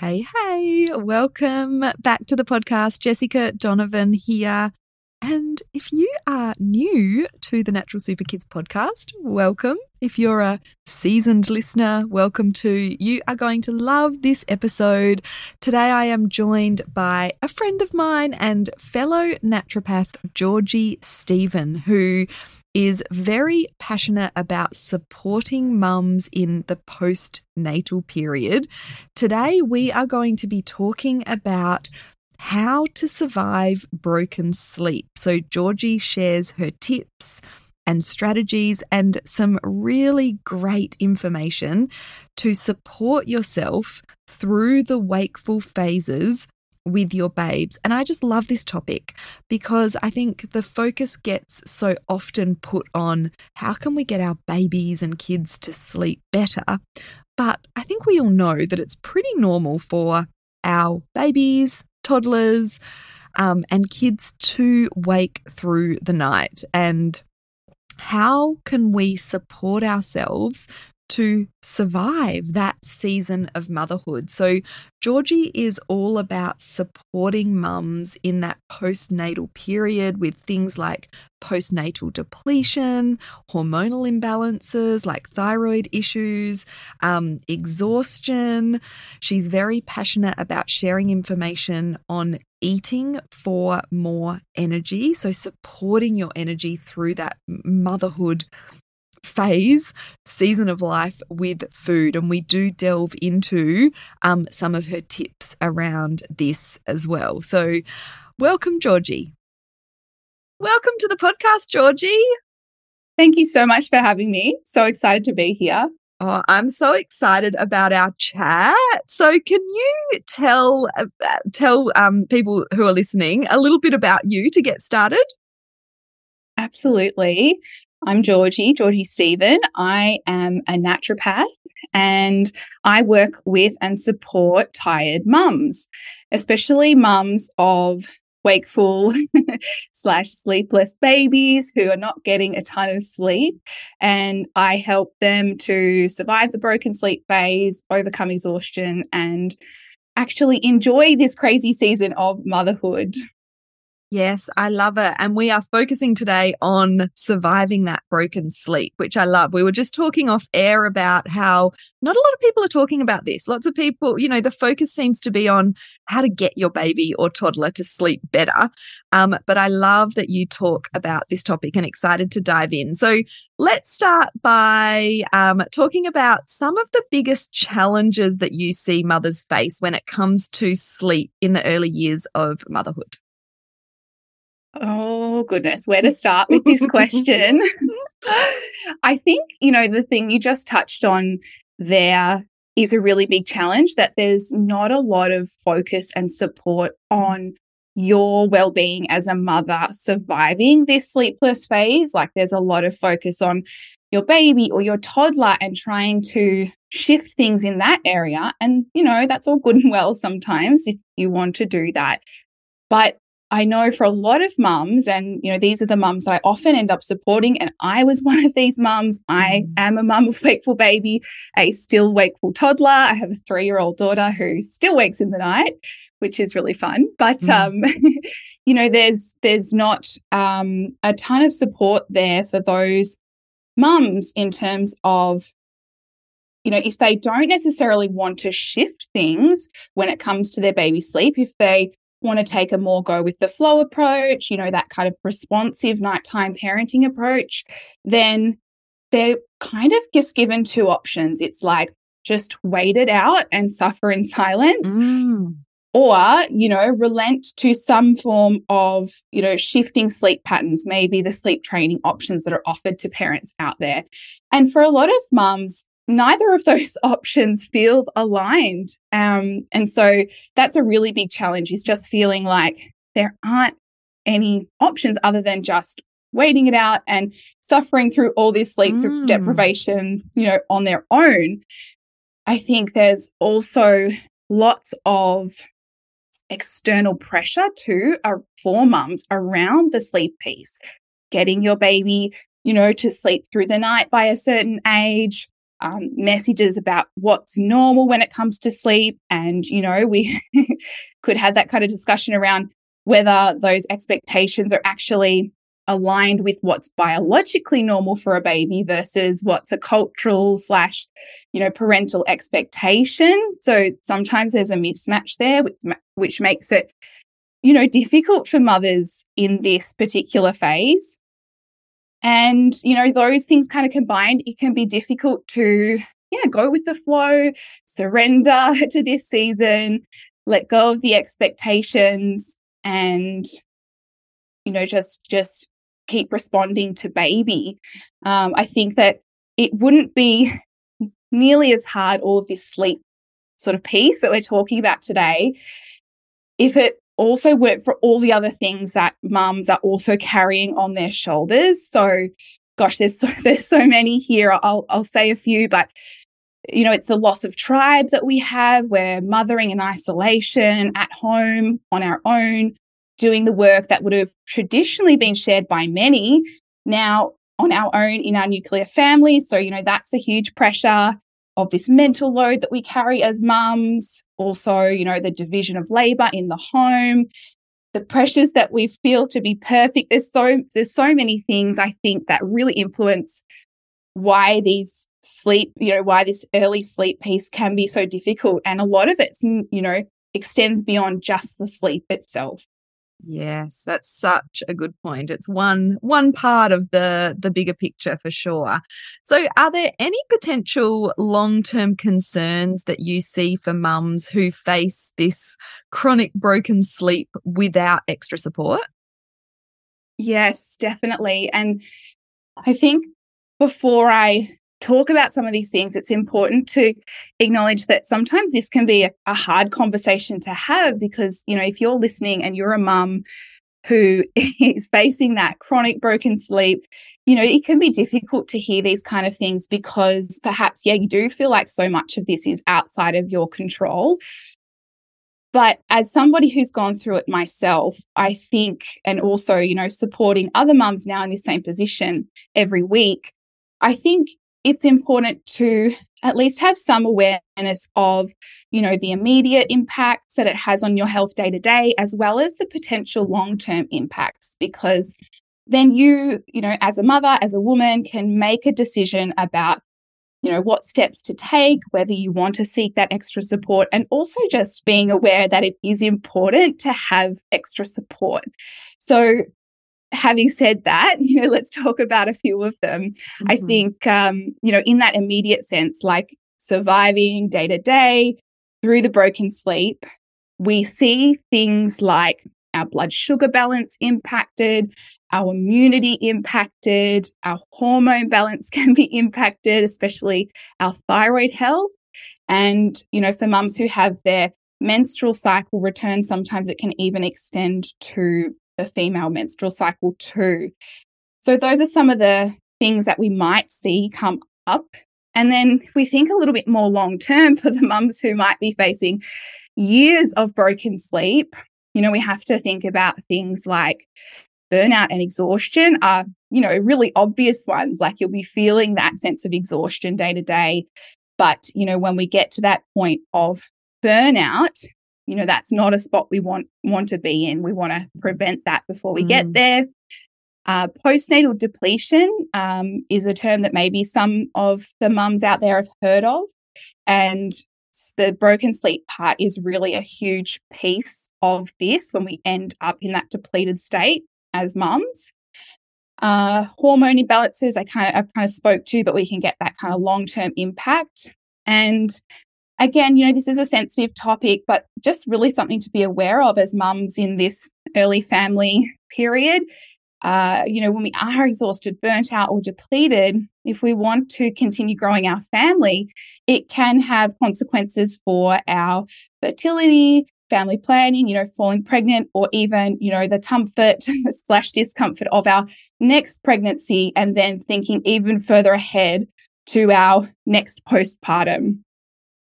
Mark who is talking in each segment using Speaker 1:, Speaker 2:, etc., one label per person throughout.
Speaker 1: Hey, hey, welcome back to the podcast. Jessica Donovan here. And if you are new to the Natural Super Kids podcast, welcome. If you're a seasoned listener, welcome too. You are going to love this episode. Today, I am joined by a friend of mine and fellow naturopath, Georgie Stephen, who is very passionate about supporting mums in the postnatal period. Today, we are going to be talking about how to survive broken sleep. So, Georgie shares her tips and strategies and some really great information to support yourself through the wakeful phases with your babes. And I just love this topic because I think the focus gets so often put on how can we get our babies and kids to sleep better? But I think we all know that it's pretty normal for our babies, toddlers, um, and kids to wake through the night. And how can we support ourselves to survive that season of motherhood. So, Georgie is all about supporting mums in that postnatal period with things like postnatal depletion, hormonal imbalances like thyroid issues, um, exhaustion. She's very passionate about sharing information on eating for more energy. So, supporting your energy through that motherhood phase, season of life with food. And we do delve into um, some of her tips around this as well. So, welcome, Georgie. Welcome to the podcast, Georgie.
Speaker 2: Thank you so much for having me. So excited to be here.
Speaker 1: Oh, I'm so excited about our chat. So, can you tell uh, tell um, people who are listening a little bit about you to get started?
Speaker 2: Absolutely. I'm Georgie, Georgie Stephen. I am a naturopath and I work with and support tired mums, especially mums of wakeful slash sleepless babies who are not getting a ton of sleep. And I help them to survive the broken sleep phase, overcome exhaustion, and actually enjoy this crazy season of motherhood.
Speaker 1: Yes, I love it. And we are focusing today on surviving that broken sleep, which I love. We were just talking off air about how not a lot of people are talking about this. Lots of people, you know, the focus seems to be on how to get your baby or toddler to sleep better. Um, but I love that you talk about this topic and excited to dive in. So let's start by um, talking about some of the biggest challenges that you see mothers face when it comes to sleep in the early years of motherhood.
Speaker 2: Oh, goodness, where to start with this question? I think, you know, the thing you just touched on there is a really big challenge that there's not a lot of focus and support on your well-being as a mother surviving this sleepless phase. Like there's a lot of focus on your baby or your toddler and trying to shift things in that area. And you know that's all good and well sometimes if you want to do that. But I know for a lot of mums, and you know, these are the mums that I often end up supporting, and I was one of these mums. I mm. am a mum of wakeful baby, a still wakeful toddler. I have a three year old daughter who still wakes in the night, which is really fun. But mm. um, you know, there's there's not um, a ton of support there for those mums in terms of you know, if they don't necessarily want to shift things when it comes to their baby sleep, if they want to take a more go with the flow approach, you know, that kind of responsive nighttime parenting approach, then they're kind of just given two options. It's like just wait it out and suffer in silence. Mm. Or, you know, relent to some form of, you know, shifting sleep patterns, maybe the sleep training options that are offered to parents out there. And for a lot of mums, neither of those options feels aligned. Um, and so that's a really big challenge is just feeling like there aren't any options other than just waiting it out and suffering through all this sleep mm. deprivation, you know, on their own. I think there's also lots of external pressure too uh, for mums around the sleep piece, getting your baby, you know, to sleep through the night by a certain age, um, messages about what's normal when it comes to sleep. And, you know, we could have that kind of discussion around whether those expectations are actually aligned with what's biologically normal for a baby versus what's a cultural slash you know parental expectation so sometimes there's a mismatch there which which makes it you know difficult for mothers in this particular phase and, you know, those things kind of combined, it can be difficult to, yeah, go with the flow, surrender to this season, let go of the expectations and, you know, just, just keep responding to baby. Um, I think that it wouldn't be nearly as hard, all of this sleep sort of piece that we're talking about today, if it also work for all the other things that mums are also carrying on their shoulders. So, gosh, there's so there's so many here. I'll I'll say a few, but you know, it's the loss of tribe that we have. We're mothering in isolation at home on our own, doing the work that would have traditionally been shared by many. Now on our own in our nuclear families. So, you know, that's a huge pressure of this mental load that we carry as mums also, you know, the division of labor in the home, the pressures that we feel to be perfect. There's so there's so many things I think that really influence why these sleep, you know, why this early sleep piece can be so difficult. And a lot of it's, you know, extends beyond just the sleep itself.
Speaker 1: Yes, that's such a good point. It's one one part of the the bigger picture for sure. So, are there any potential long-term concerns that you see for mums who face this chronic broken sleep without extra support?
Speaker 2: Yes, definitely. And I think before I talk about some of these things, it's important to acknowledge that sometimes this can be a, a, hard conversation to have because, you know, if you're listening and you're a mum who is facing that chronic broken sleep, you know, it can be difficult to hear these kind of things because perhaps, yeah, you do feel like so much of this is outside of your control. But as somebody who's gone through it myself, I think, and also, you know, supporting other mums now in the same position every week, I think it's important to at least have some awareness of, you know, the immediate impacts that it has on your health day to day, as well as the potential long term impacts, because then you, you know, as a mother, as a woman, can make a decision about, you know, what steps to take, whether you want to seek that extra support, and also just being aware that it is important to have extra support. So, having said that, you know, let's talk about a few of them. Mm-hmm. I think, um, you know, in that immediate sense, like surviving day to day through the broken sleep, we see things like our blood sugar balance impacted, our immunity impacted, our hormone balance can be impacted, especially our thyroid health. And, you know, for mums who have their menstrual cycle return, sometimes it can even extend to the female menstrual cycle too. So, those are some of the things that we might see come up. And then, if we think a little bit more long term for the mums who might be facing years of broken sleep, you know, we have to think about things like burnout and exhaustion are, you know, really obvious ones. Like you'll be feeling that sense of exhaustion day to day. But, you know, when we get to that point of burnout, you know, that's not a spot we want want to be in. We want to prevent that before we mm. get there. Uh, postnatal depletion um, is a term that maybe some of the mums out there have heard of. And the broken sleep part is really a huge piece of this when we end up in that depleted state as mums. Uh, hormone imbalances, I kind of I kind of spoke to, but we can get that kind of long term impact. And again, you know, this is a sensitive topic, but just really something to be aware of as mums in this early family period. Uh, you know, when we are exhausted, burnt out, or depleted, if we want to continue growing our family, it can have consequences for our fertility, family planning, you know, falling pregnant, or even, you know, the comfort slash discomfort of our next pregnancy, and then thinking even further ahead to our next postpartum.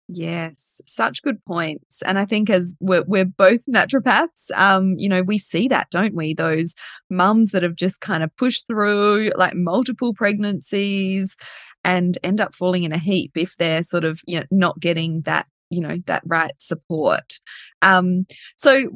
Speaker 1: Yes, such good points. And I think as we're, we're both naturopaths, um, you know, we see that, don't we? Those mums that have just kind of pushed through like multiple pregnancies and end up falling in a heap if they're sort of, you know, not getting that you know that right support um so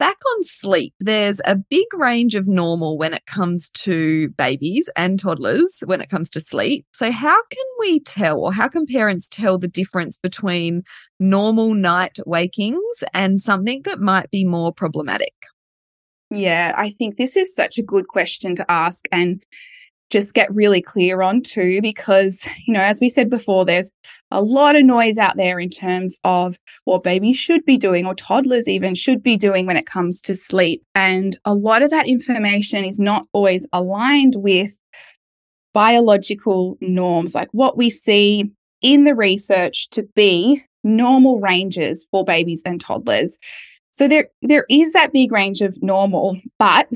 Speaker 1: back on sleep there's a big range of normal when it comes to babies and toddlers when it comes to sleep. So how can we tell or how can parents tell the difference between normal night wakings and something that might be more problematic?
Speaker 2: Yeah i think this is such a good question to ask and just get really clear on too, because, you know, as we said before, there's a lot of noise out there in terms of what babies should be doing or toddlers even should be doing when it comes to sleep. And a lot of that information is not always aligned with biological norms, like what we see in the research to be normal ranges for babies and toddlers. So there there is that big range of normal, but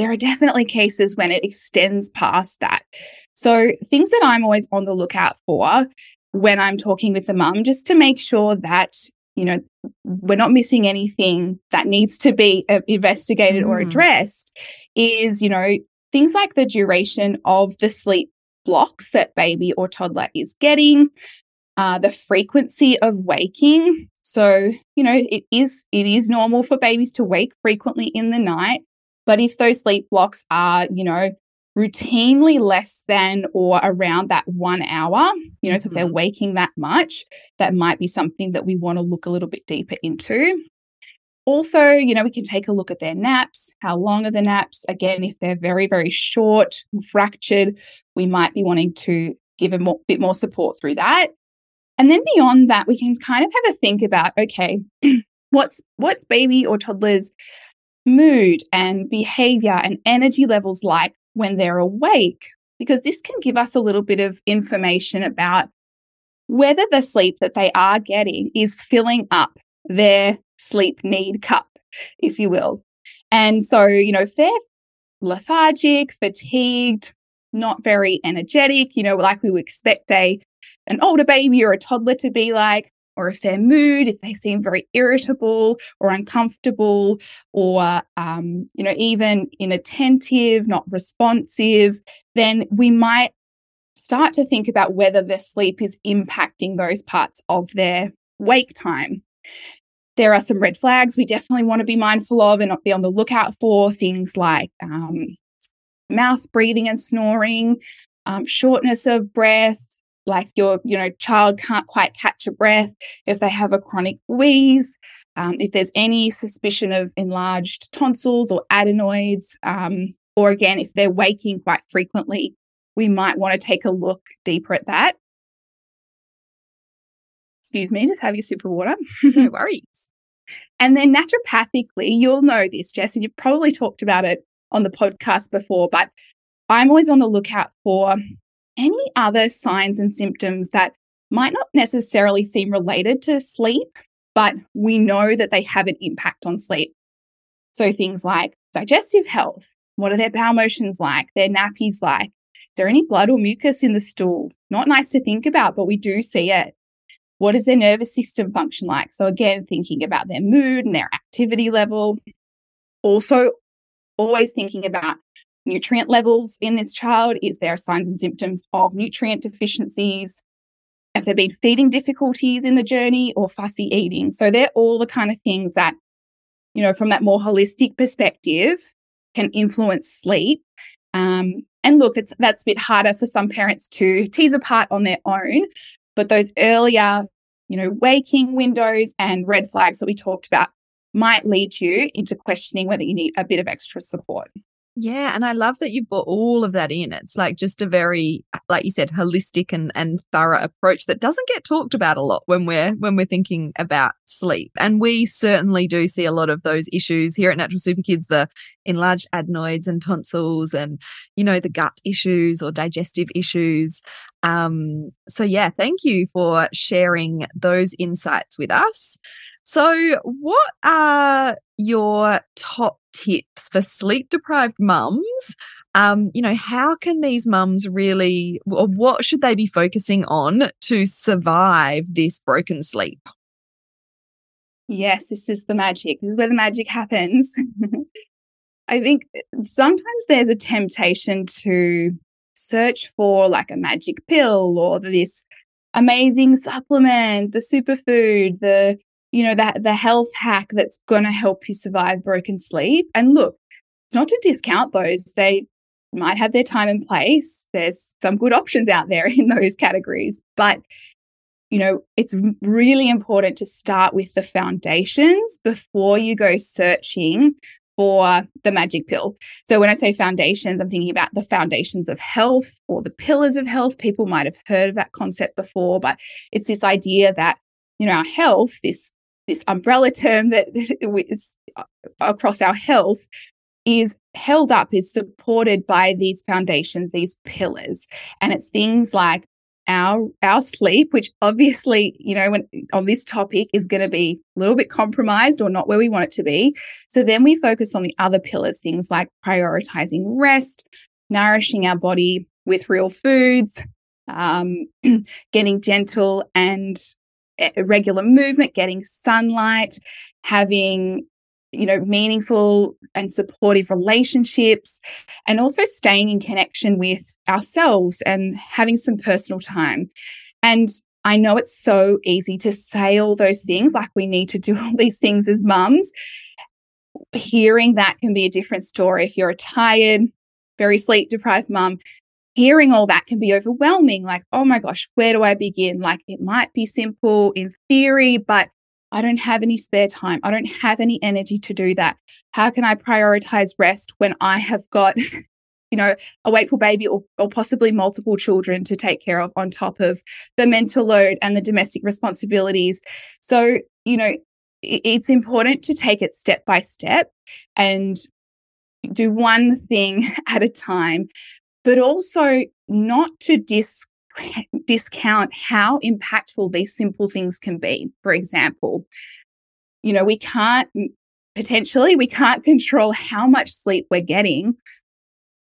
Speaker 2: there are definitely cases when it extends past that. So, things that I'm always on the lookout for when I'm talking with the mum, just to make sure that, you know, we're not missing anything that needs to be uh, investigated mm. or addressed, is, you know, things like the duration of the sleep blocks that baby or toddler is getting, uh, the frequency of waking. So, you know, it is it is normal for babies to wake frequently in the night. But if those sleep blocks are, you know, routinely less than or around that one hour, you know, so if they're mm-hmm. waking that much, that might be something that we want to look a little bit deeper into. Also, you know, we can take a look at their naps. How long are the naps? Again, if they're very, very short, fractured, we might be wanting to give a more, bit more support through that. And then beyond that, we can kind of have a think about okay, what's what's baby or toddlers mood and behavior and energy levels like when they're awake, because this can give us a little bit of information about whether the sleep that they are getting is filling up their sleep need cup, if you will. And so, you know, if they're lethargic, fatigued, not very energetic, you know, like we would expect a an older baby or a toddler to be like, or if their mood, if they seem very irritable or uncomfortable, or um, you know, even inattentive, not responsive, then we might start to think about whether their sleep is impacting those parts of their wake time. There are some red flags we definitely want to be mindful of and not be on the lookout for things like um, mouth breathing and snoring, um, shortness of breath, like your you know child can't quite catch a breath, if they have a chronic wheeze, um, if there's any suspicion of enlarged tonsils or adenoids, um, or again if they're waking quite frequently, we might want to take a look deeper at that. Excuse me, just have your sip of water.
Speaker 1: no worries.
Speaker 2: And then naturopathically, you'll know this, Jess, and you've probably talked about it on the podcast before, but I'm always on the lookout for any other signs and symptoms that might not necessarily seem related to sleep, but we know that they have an impact on sleep. So things like digestive health, what are their bowel motions like, their nappies like, is there any blood or mucus in the stool? Not nice to think about, but we do see it. What does their nervous system function like? So again, thinking about their mood and their activity level. Also, always thinking about nutrient levels in this child. Is there signs and symptoms of nutrient deficiencies? Have there been feeding difficulties in the journey or fussy eating? So they're all the kind of things that, you know, from that more holistic perspective can influence sleep. Um, and look, it's that's a bit harder for some parents to tease apart on their own. But those earlier, you know, waking windows and red flags that we talked about might lead you into questioning whether you need a bit of extra support.
Speaker 1: Yeah, and I love that you brought all of that in. It's like just a very, like you said, holistic and, and thorough approach that doesn't get talked about a lot when we're when we're thinking about sleep. And we certainly do see a lot of those issues here at Natural Super Kids, the enlarged adenoids and tonsils and, you know, the gut issues or digestive issues. Um, so yeah, thank you for sharing those insights with us. So, what are your top tips for sleep deprived mums? Um, you know, how can these mums really, or what should they be focusing on to survive this broken sleep?
Speaker 2: Yes, this is the magic. This is where the magic happens. I think sometimes there's a temptation to search for like a magic pill or this amazing supplement, the superfood, the you know, that the health hack that's going to help you survive broken sleep. And look, it's not to discount those. They might have their time and place. There's some good options out there in those categories. But, you know, it's really important to start with the foundations before you go searching for the magic pill. So when I say foundations, I'm thinking about the foundations of health or the pillars of health. People might have heard of that concept before, but it's this idea that, you know, our health, this this umbrella term that is uh, across our health is held up, is supported by these foundations, these pillars. And it's things like our our sleep, which obviously, you know, when on this topic is going to be a little bit compromised or not where we want it to be. So then we focus on the other pillars, things like prioritizing rest, nourishing our body with real foods, um, getting gentle and regular movement, getting sunlight, having you know meaningful and supportive relationships and also staying in connection with ourselves and having some personal time. And i know it's so easy to say all those things like we need to do all these things as mums. Hearing that can be a different story if you're a tired very sleep deprived mum hearing all that can be overwhelming. Like, oh my gosh, where do I begin? Like, it might be simple in theory, but I don't have any spare time. I don't have any energy to do that. How can I prioritize rest when I have got, you know, a wakeful baby or, or possibly multiple children to take care of on top of the mental load and the domestic responsibilities? So, you know, it's important to take it step by step and do one thing at a time but also not to dis- discount how impactful these simple things can be. For example, you know, we can't potentially we can't control how much sleep we're getting,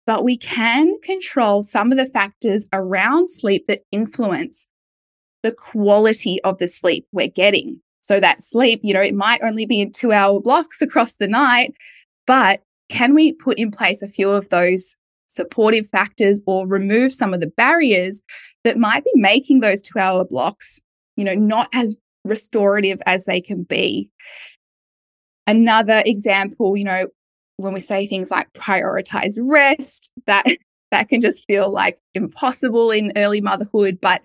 Speaker 2: but we can control some of the factors around sleep that influence the quality of the sleep we're getting. So that sleep, you know, it might only be in 2-hour blocks across the night, but can we put in place a few of those supportive factors or remove some of the barriers that might be making those two hour blocks, you know, not as restorative as they can be. Another example, you know, when we say things like prioritize rest, that that can just feel like impossible in early motherhood, but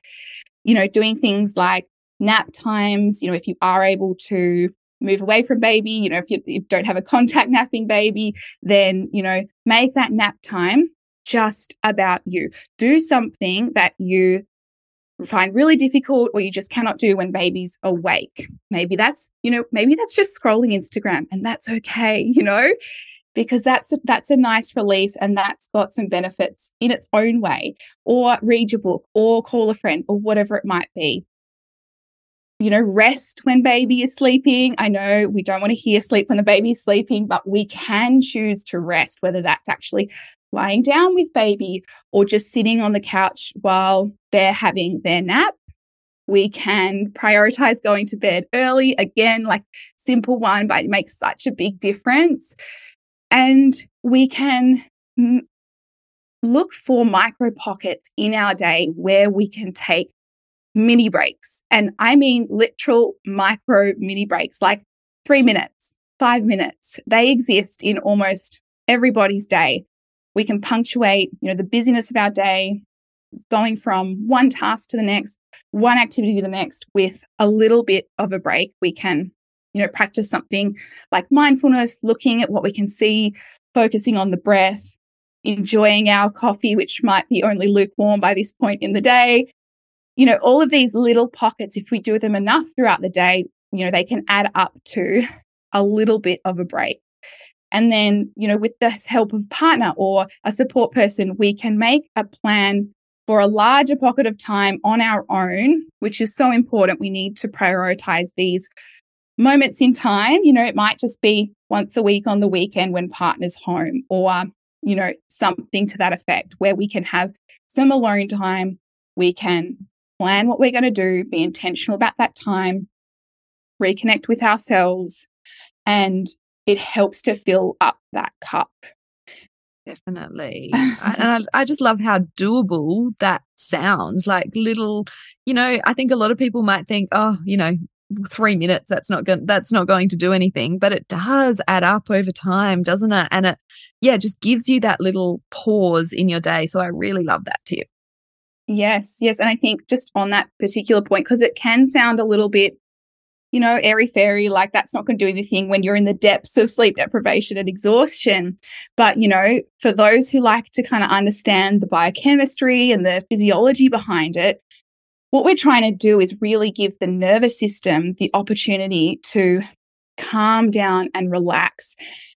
Speaker 2: you know, doing things like nap times, you know, if you are able to move away from baby, you know, if you, you don't have a contact napping baby, then, you know, make that nap time just about you. Do something that you find really difficult or you just cannot do when baby's awake. Maybe that's, you know, maybe that's just scrolling Instagram and that's okay, you know, because that's a, that's a nice release and that's got some benefits in its own way or read your book or call a friend or whatever it might be. You know, rest when baby is sleeping. I know we don't want to hear sleep when the baby is sleeping, but we can choose to rest, whether that's actually lying down with baby or just sitting on the couch while they're having their nap. We can prioritize going to bed early. Again, like simple one, but it makes such a big difference. And we can look for micro pockets in our day where we can take mini breaks. And I mean literal micro mini breaks, like three minutes, five minutes. They exist in almost everybody's day we can punctuate, you know, the busyness of our day, going from one task to the next, one activity to the next with a little bit of a break. We can, you know, practice something like mindfulness, looking at what we can see, focusing on the breath, enjoying our coffee, which might be only lukewarm by this point in the day. You know, all of these little pockets, if we do them enough throughout the day, you know, they can add up to a little bit of a break. And then, you know, with the help of partner or a support person, we can make a plan for a larger pocket of time on our own, which is so important. We need to prioritize these moments in time. You know, it might just be once a week on the weekend when partner's home or, you know, something to that effect where we can have some alone time. We can plan what we're going to do, be intentional about that time, reconnect with ourselves, and it helps to fill up that cup.
Speaker 1: Definitely. And I, I, just love how doable that sounds like little, you know, I think a lot of people might think, oh, you know, three minutes, that's not going, that's not going to do anything, but it does add up over time, doesn't it? And it, yeah, just gives you that little pause in your day. So I really love that tip.
Speaker 2: Yes, yes. And I think just on that particular point, because it can sound a little bit you know, airy fairy, like that's not going to do anything when you're in the depths of sleep deprivation and exhaustion. But, you know, for those who like to kind of understand the biochemistry and the physiology behind it, what we're trying to do is really give the nervous system the opportunity to calm down and relax.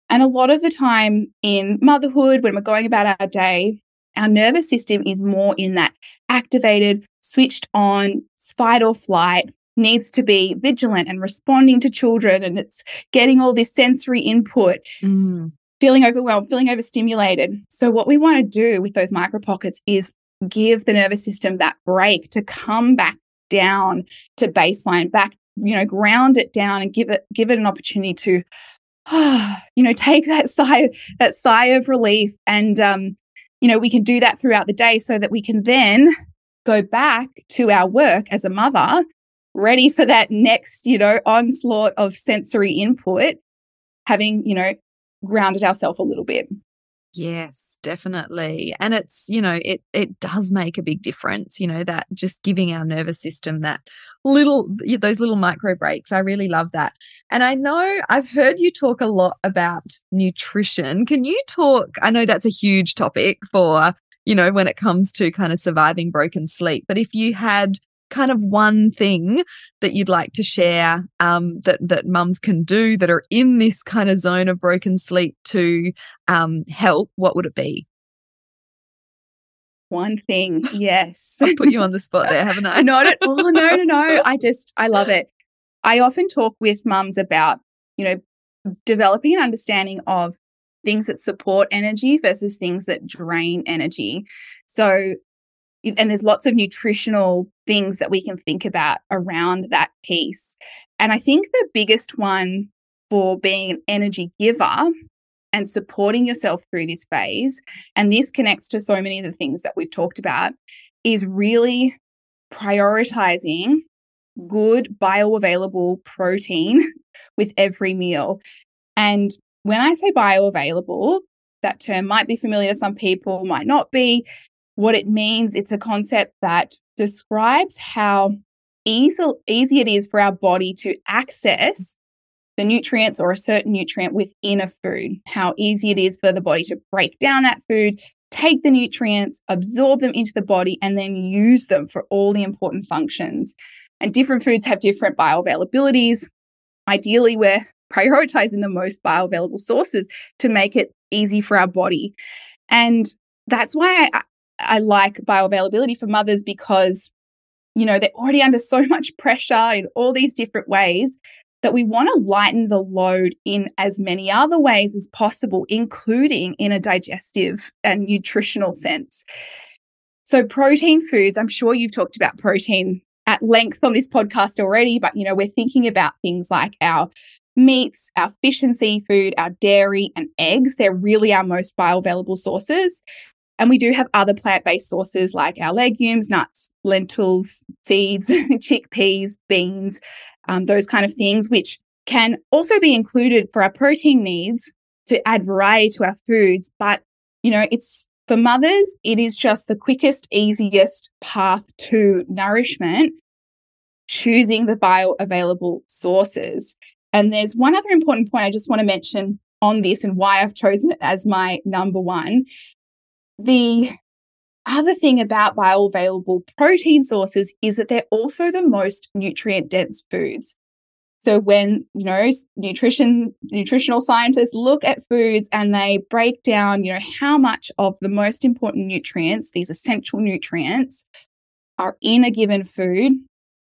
Speaker 2: And a lot of the time in motherhood, when we're going about our day, our nervous system is more in that activated, switched on, fight or flight, needs to be vigilant and responding to children and it's getting all this sensory input mm. feeling overwhelmed feeling overstimulated so what we want to do with those micro pockets is give the nervous system that break to come back down to baseline back you know ground it down and give it give it an opportunity to you know take that sigh that sigh of relief and um you know we can do that throughout the day so that we can then go back to our work as a mother ready for that next, you know, onslaught of sensory input, having, you know, grounded ourselves a little bit.
Speaker 1: Yes, definitely. And it's, you know, it it does make a big difference, you know, that just giving our nervous system that little those little micro breaks. I really love that. And I know I've heard you talk a lot about nutrition. Can you talk I know that's a huge topic for, you know, when it comes to kind of surviving broken sleep, but if you had kind of one thing that you'd like to share um, that that mums can do that are in this kind of zone of broken sleep to um, help, what would it be?
Speaker 2: One thing, yes.
Speaker 1: I put you on the spot there, haven't I?
Speaker 2: Not at all. No, no, no. I just I love it. I often talk with mums about you know developing an understanding of things that support energy versus things that drain energy. So and there's lots of nutritional things that we can think about around that piece. And I think the biggest one for being an energy giver and supporting yourself through this phase, and this connects to so many of the things that we've talked about, is really prioritizing good bioavailable protein with every meal. And when I say bioavailable, that term might be familiar to some people, might not be. What it means, it's a concept that describes how easy, easy it is for our body to access the nutrients or a certain nutrient within a food, how easy it is for the body to break down that food, take the nutrients, absorb them into the body, and then use them for all the important functions. And different foods have different bioavailabilities. Ideally, we're prioritizing the most bioavailable sources to make it easy for our body. And that's why I, I like bioavailability for mothers because, you know, they're already under so much pressure in all these different ways that we want to lighten the load in as many other ways as possible, including in a digestive and nutritional sense. So, protein foods, I'm sure you've talked about protein at length on this podcast already, but you know, we're thinking about things like our meats, our fish and seafood, our dairy and eggs. They're really our most bioavailable sources. And we do have other plant based sources like our legumes, nuts, lentils, seeds, chickpeas, beans, um, those kind of things, which can also be included for our protein needs to add variety to our foods. But, you know, it's for mothers, it is just the quickest, easiest path to nourishment, choosing the bioavailable sources. And there's one other important point I just want to mention on this and why I've chosen it as my number one. The other thing about bioavailable protein sources is that they're also the most nutrient dense foods. So when, you know, nutrition nutritional scientists look at foods and they break down, you know, how much of the most important nutrients, these essential nutrients are in a given food,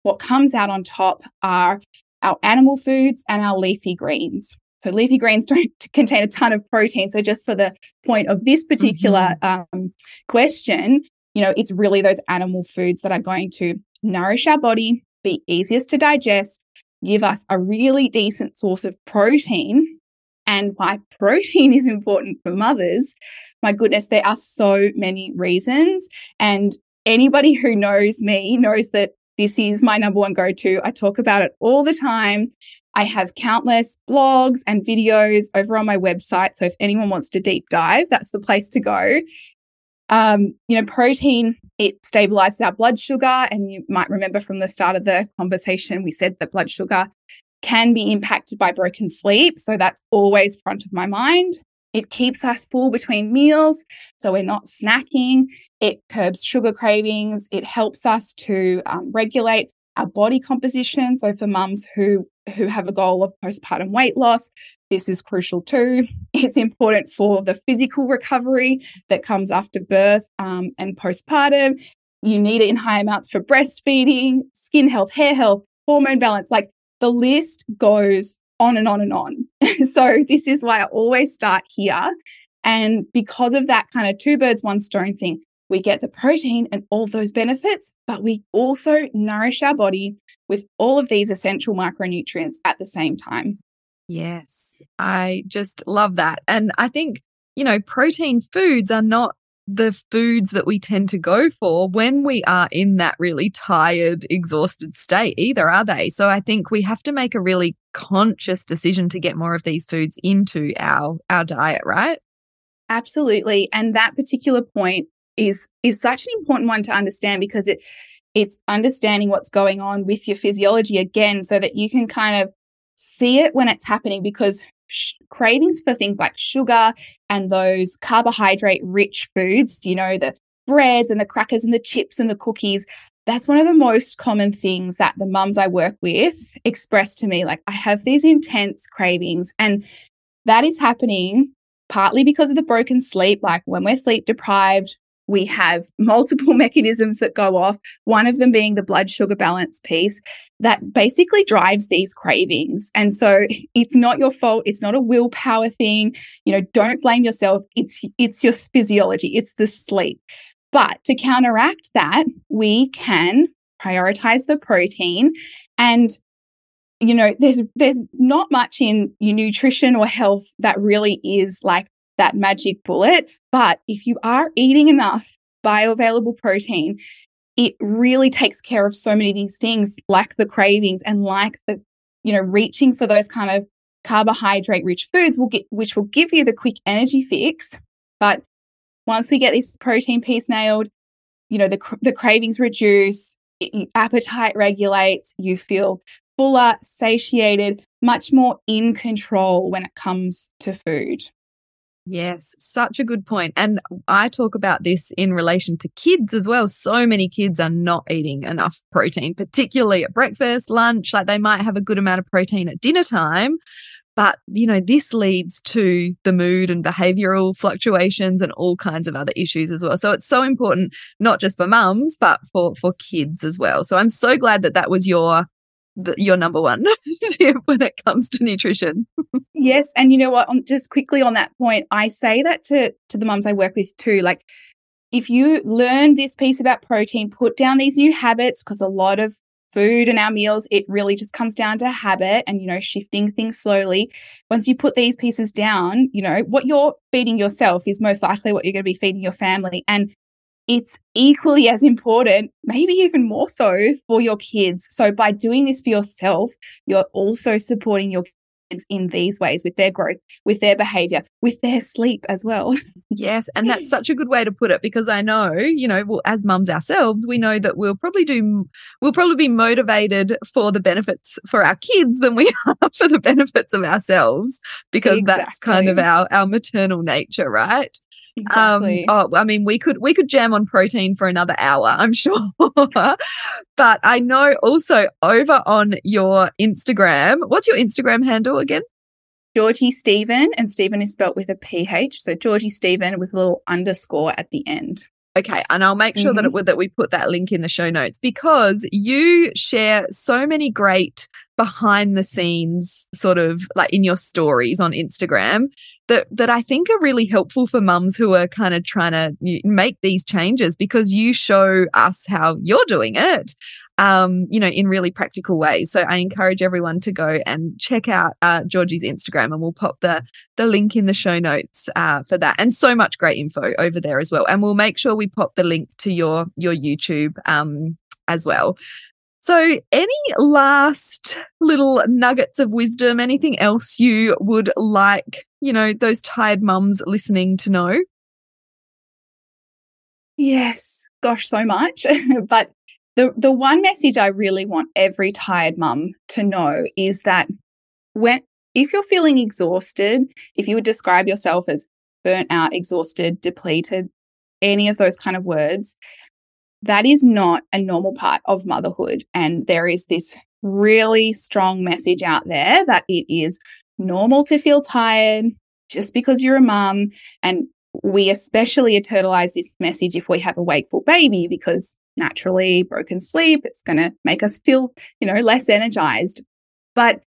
Speaker 2: what comes out on top are our animal foods and our leafy greens. So leafy greens don't contain a ton of protein. So just for the point of this particular mm-hmm. um, question, you know, it's really those animal foods that are going to nourish our body, be easiest to digest, give us a really decent source of protein. And why protein is important for mothers, my goodness, there are so many reasons. And anybody who knows me knows that this is my number one go to. I talk about it all the time. I have countless blogs and videos over on my website. So if anyone wants to deep dive, that's the place to go. Um, you know, protein, it stabilizes our blood sugar. And you might remember from the start of the conversation, we said that blood sugar can be impacted by broken sleep. So that's always front of my mind. It keeps us full between meals, so we're not snacking. It curbs sugar cravings. It helps us to um, regulate our body composition. So for mums who who have a goal of postpartum weight loss, this is crucial too. It's important for the physical recovery that comes after birth um, and postpartum. You need it in high amounts for breastfeeding, skin health, hair health, hormone balance. Like the list goes on and on and on. so this is why I always start here. And because of that kind of two birds, one stone thing, we get the protein and all those benefits, but we also nourish our body with all of these essential micronutrients at the same time.
Speaker 1: Yes, I just love that. And I think, you know, protein foods are not the foods that we tend to go for when we are in that really tired, exhausted state either, are they? So I think we have to make a really conscious decision to get more of these foods into our our diet, right?
Speaker 2: Absolutely. And that particular point is is such an important one to understand because it it's understanding what's going on with your physiology again so that you can kind of see it when it's happening because sh- cravings for things like sugar and those carbohydrate rich foods, you know, the breads and the crackers and the chips and the cookies, that's one of the most common things that the mums I work with express to me. Like, I have these intense cravings, and that is happening partly because of the broken sleep. Like, when we're sleep deprived, we have multiple mechanisms that go off, one of them being the blood sugar balance piece that basically drives these cravings. And so it's not your fault, it's not a willpower thing. You know, don't blame yourself. It's it's your physiology, it's the sleep. But to counteract that, we can prioritize the protein and you know, there's there's not much in your nutrition or health that really is like that magic bullet. But if you are eating enough bioavailable protein, it really takes care of so many of these things like the cravings and like the, you know, reaching for those kind of carbohydrate rich foods will get which will give you the quick energy fix. But once we get this protein piece nailed, you know, the, the cravings reduce, appetite regulates, you feel fuller, satiated, much more in control when it comes to food.
Speaker 1: Yes, such a good point. And I talk about this in relation to kids as well. So many kids are not eating enough protein, particularly at breakfast, lunch. Like they might have a good amount of protein at dinner time. But, you know, this leads to the mood and behavioral fluctuations and all kinds of other issues as well. So it's so important, not just for mums, but for, for kids as well. So I'm so glad that that was your the, your number one when it comes to nutrition.
Speaker 2: yes, and you know what? just quickly on that point, I say that to to the mums I work with too. Like, if you learn this piece about protein, put down these new habits because a lot of food and our meals, it really just comes down to habit and you know shifting things slowly. Once you put these pieces down, you know what you're feeding yourself is most likely what you're going to be feeding your family, and it's equally as important, maybe even more so for your kids. So by doing this for yourself, you're also supporting your in these ways with their growth, with their behavior, with their sleep as well.
Speaker 1: Yes. And that's such a good way to put it because I know, you know, well, as mums ourselves, we know that we'll probably do, we'll probably be motivated for the benefits for our kids than we are for the benefits of ourselves because exactly. that's kind of our, our maternal nature, right?
Speaker 2: Exactly.
Speaker 1: Um, oh, I mean, we could we could jam on protein for another hour, I'm sure. but I know also over on your Instagram, what's your Instagram handle again?
Speaker 2: Georgie Stephen, and Stephen is spelt with a PH. So Georgie Stephen with a little underscore at the end.
Speaker 1: Okay, and I'll make sure mm-hmm. that it, that we put that link in the show notes because you share so many great behind the scenes sort of like in your stories on Instagram that that I think are really helpful for mums who are kind of trying to make these changes because you show us how you're doing it um, you know, in really practical ways. So I encourage everyone to go and check out uh, Georgie's Instagram, and we'll pop the the link in the show notes uh, for that. And so much great info over there as well. And we'll make sure we pop the link to your your YouTube um, as well. So, any last little nuggets of wisdom, anything else you would like, you know, those tired mums listening to know?
Speaker 2: Yes, gosh, so much. but the the one message I really want every tired mum to know is that when if you're feeling exhausted, if you would describe yourself as burnt out, exhausted, depleted, any of those kind of words, that is not a normal part of motherhood. And there is this really strong message out there that it is normal to feel tired just because you're a mum. And we especially eternalize this message if we have a wakeful baby because naturally broken sleep, it's going to make us feel, you know, less energized. But,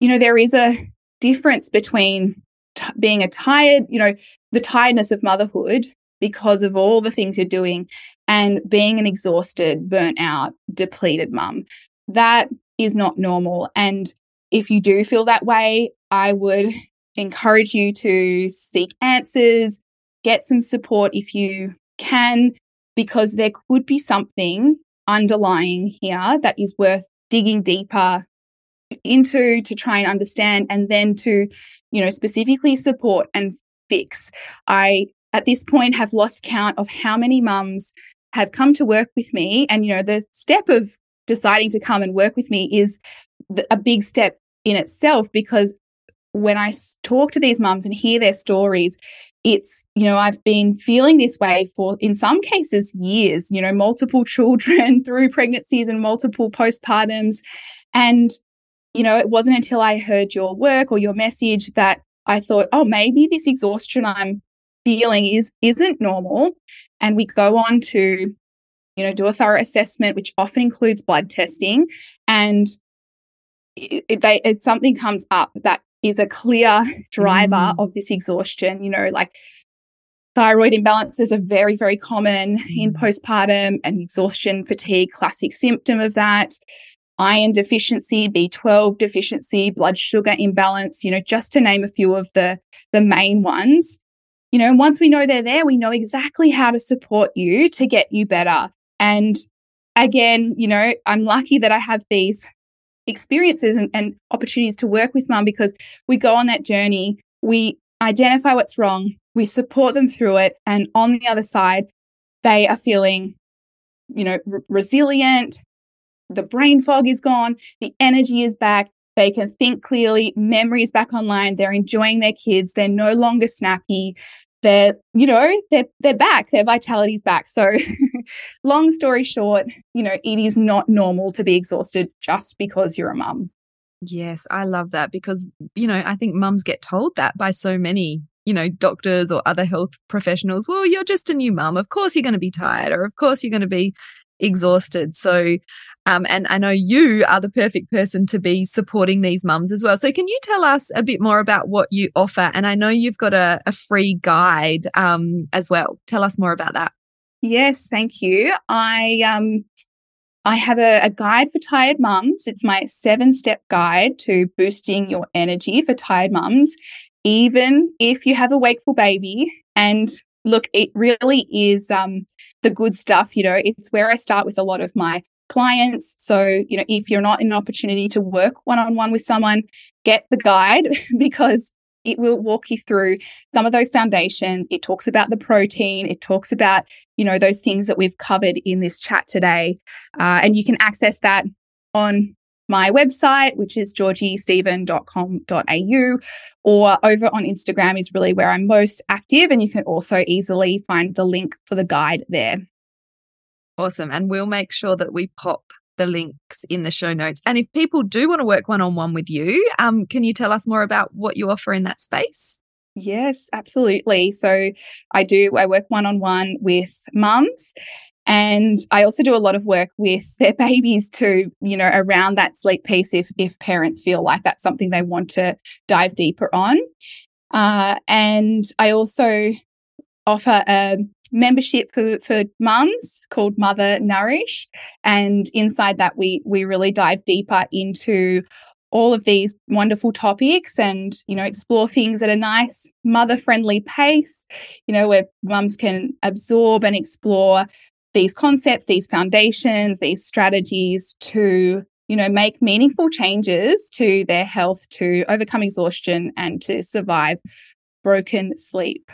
Speaker 2: you know, there is a difference between t- being a tired, you know, the tiredness of motherhood because of all the things you're doing and being an exhausted, burnt out, depleted mum. That is not normal. And if you do feel that way, I would encourage you to seek answers, get some support if you can, because there could be something underlying here that is worth digging deeper into to try and understand and then to you know specifically support and fix i at this point have lost count of how many mums have come to work with me. And, you know, the step of deciding to come and work with me is a big step in itself because when I talk to these mums and hear their stories, it's, you know, I've been feeling this way for, in some cases, years, you know, multiple children through pregnancies and multiple postpartums. And, you know, it wasn't until I heard your work or your message that I thought, oh, maybe this exhaustion I'm feeling is isn't normal and we go on to you know do a thorough assessment which often includes blood testing and it, it, they, it something comes up that is a clear driver mm. of this exhaustion you know like thyroid imbalances are very very common mm. in postpartum and exhaustion fatigue classic symptom of that iron deficiency, B12 deficiency, blood sugar imbalance, you know, just to name a few of the, the main ones. You know, once we know they're there, we know exactly how to support you to get you better. And again, you know, I'm lucky that I have these experiences and, and opportunities to work with mum because we go on that journey, we identify what's wrong, we support them through it, and on the other side, they are feeling, you know, resilient. The brain fog is gone, the energy is back, they can think clearly, memories back online, they're enjoying their kids, they're no longer snappy, they're, you know, they're they're back, their vitality's back. So long story short, you know, it is not normal to be exhausted just because you're a mum.
Speaker 1: Yes, I love that because, you know, I think mums get told that by so many, you know, doctors or other health professionals. Well, you're just a new mum. Of course you're going to be tired or of course you're going to be exhausted. So, um, and I know you are the perfect person to be supporting these mums as well. So, can you tell us a bit more about what you offer? And I know you've got a, a free guide um, as well. Tell us more about that.
Speaker 2: Yes, thank you. I um, I have a, a guide for tired mums. It's my seven step guide to boosting your energy for tired mums, even if you have a wakeful baby. And look, it really is um, the good stuff. You know, it's where I start with a lot of my clients. So, you know, if you're not in an opportunity to work one on one with someone, get the guide because it will walk you through some of those foundations. It talks about the protein. It talks about, you know, those things that we've covered in this chat today. Uh, and you can access that on my website, which is georgiestephen.com.au, or over on Instagram is really where I'm most active. And you can also easily find the link for the guide there.
Speaker 1: Awesome. And we'll make sure that we pop the links in the show notes. And if people do want to work one on one with you, um, can you tell us more about what you offer in that space?
Speaker 2: Yes, absolutely. So I do, I work one on one with mums. And I also do a lot of work with their babies too, you know, around that sleep piece if, if parents feel like that's something they want to dive deeper on. Uh, and I also offer a membership for, for mums called Mother Nourish. And inside that, we, we really dive deeper into all of these wonderful topics and, you know, explore things at a nice mother friendly pace, you know, where mums can absorb and explore these concepts, these foundations, these strategies to, you know, make meaningful changes to their health, to overcome exhaustion and to survive broken sleep.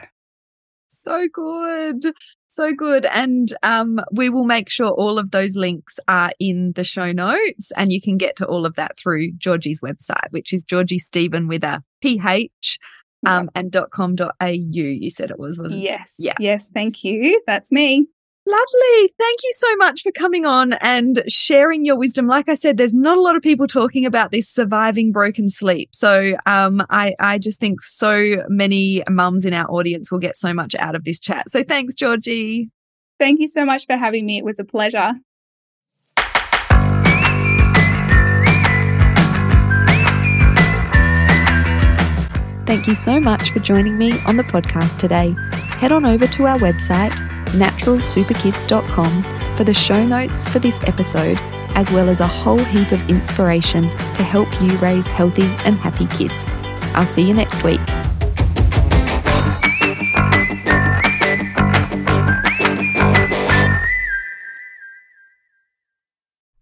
Speaker 1: So good. So good. And um, we will make sure all of those links are in the show notes and you can get to all of that through Georgie's website, which is Georgie Stephen with a PH um, and .com.au. You said it was, wasn't
Speaker 2: it? Yes. Yeah. Yes. Thank you. That's me.
Speaker 1: Lovely. Thank you so much for coming on and sharing your wisdom. Like I said, there's not a lot of people talking about this surviving broken sleep. So um, I, I just think so many mums in our audience will get so much out of this chat. So thanks, Georgie.
Speaker 2: Thank you so much for having me. It was a pleasure.
Speaker 1: Thank you so much for joining me on the podcast today. Head on over to our website naturalsuperkids.com for the show notes for this episode, as well as a whole heap of inspiration to help you raise healthy and happy kids. I'll see you next week.